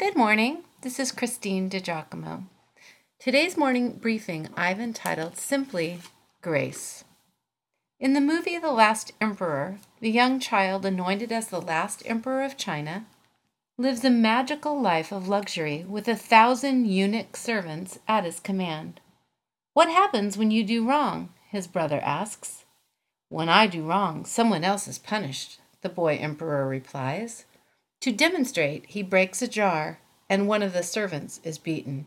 Good morning. This is Christine DiGiacomo. Today's morning briefing I've entitled simply Grace. In the movie The Last Emperor, the young child anointed as the last emperor of China lives a magical life of luxury with a thousand eunuch servants at his command. What happens when you do wrong? his brother asks. When I do wrong, someone else is punished, the boy emperor replies. To demonstrate, he breaks a jar, and one of the servants is beaten.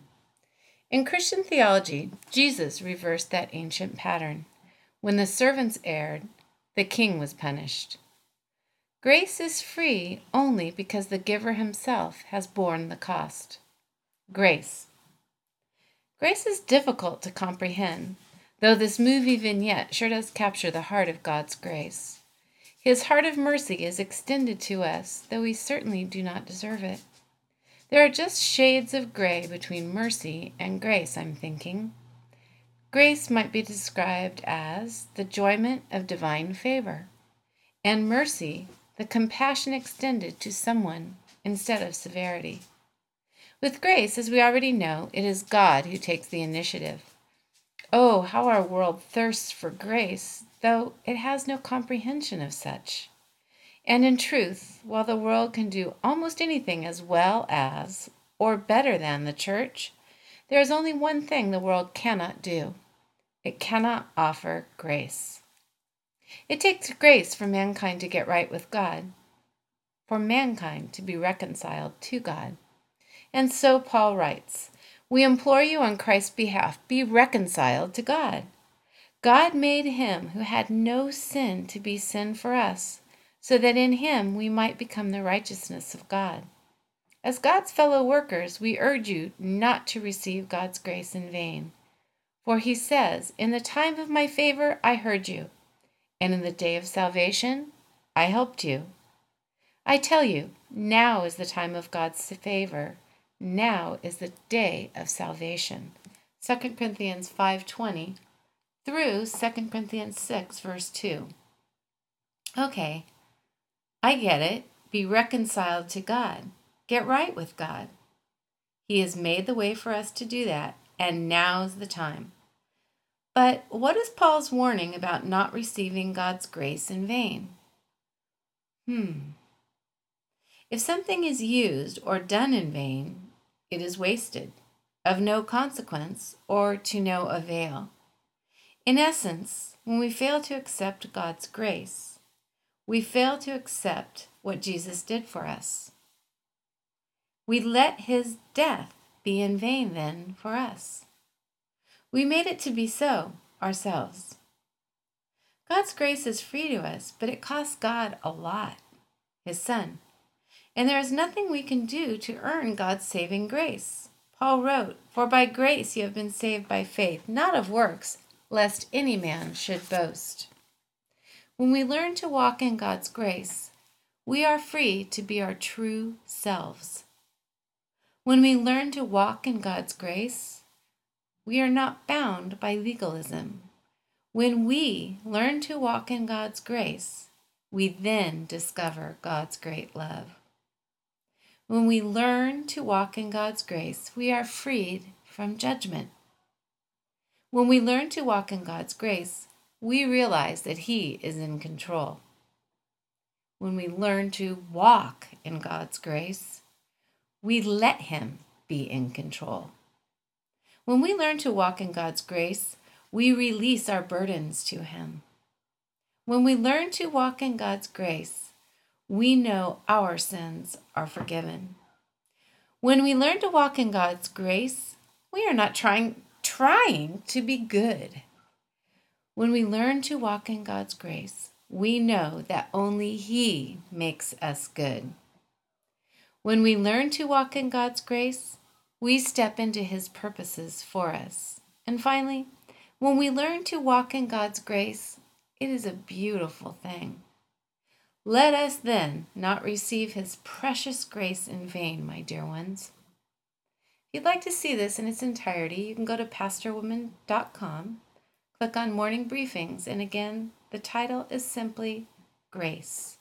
In Christian theology, Jesus reversed that ancient pattern. When the servants erred, the king was punished. Grace is free only because the giver himself has borne the cost. Grace. Grace is difficult to comprehend, though this movie vignette sure does capture the heart of God's grace. His heart of mercy is extended to us, though we certainly do not deserve it. There are just shades of gray between mercy and grace, I'm thinking. Grace might be described as the enjoyment of divine favor, and mercy, the compassion extended to someone instead of severity. With grace, as we already know, it is God who takes the initiative. Oh, how our world thirsts for grace, though it has no comprehension of such. And in truth, while the world can do almost anything as well as or better than the church, there is only one thing the world cannot do it cannot offer grace. It takes grace for mankind to get right with God, for mankind to be reconciled to God. And so Paul writes We implore you on Christ's behalf, be reconciled to God. God made him who had no sin to be sin for us, so that in him we might become the righteousness of God. As God's fellow workers, we urge you not to receive God's grace in vain. For he says, In the time of my favor I heard you, and in the day of salvation I helped you. I tell you, now is the time of God's favor. Now is the day of salvation. 2 Corinthians 5:20 through 2 Corinthians 6, verse 2. Okay, I get it. Be reconciled to God. Get right with God. He has made the way for us to do that, and now's the time. But what is Paul's warning about not receiving God's grace in vain? Hmm. If something is used or done in vain, it is wasted, of no consequence, or to no avail. In essence, when we fail to accept God's grace, we fail to accept what Jesus did for us. We let his death be in vain then for us. We made it to be so ourselves. God's grace is free to us, but it costs God a lot, his Son. And there is nothing we can do to earn God's saving grace. Paul wrote, For by grace you have been saved by faith, not of works lest any man should boast. When we learn to walk in God's grace, we are free to be our true selves. When we learn to walk in God's grace, we are not bound by legalism. When we learn to walk in God's grace, we then discover God's great love. When we learn to walk in God's grace, we are freed from judgment. When we learn to walk in God's grace, we realize that He is in control. When we learn to walk in God's grace, we let Him be in control. When we learn to walk in God's grace, we release our burdens to Him. When we learn to walk in God's grace, we know our sins are forgiven. When we learn to walk in God's grace, we are not trying trying to be good. When we learn to walk in God's grace, we know that only He makes us good. When we learn to walk in God's grace, we step into His purposes for us. And finally, when we learn to walk in God's grace, it is a beautiful thing. Let us then not receive His precious grace in vain, my dear ones. If you'd like to see this in its entirety, you can go to pastorwoman.com, click on Morning Briefings, and again, the title is simply Grace.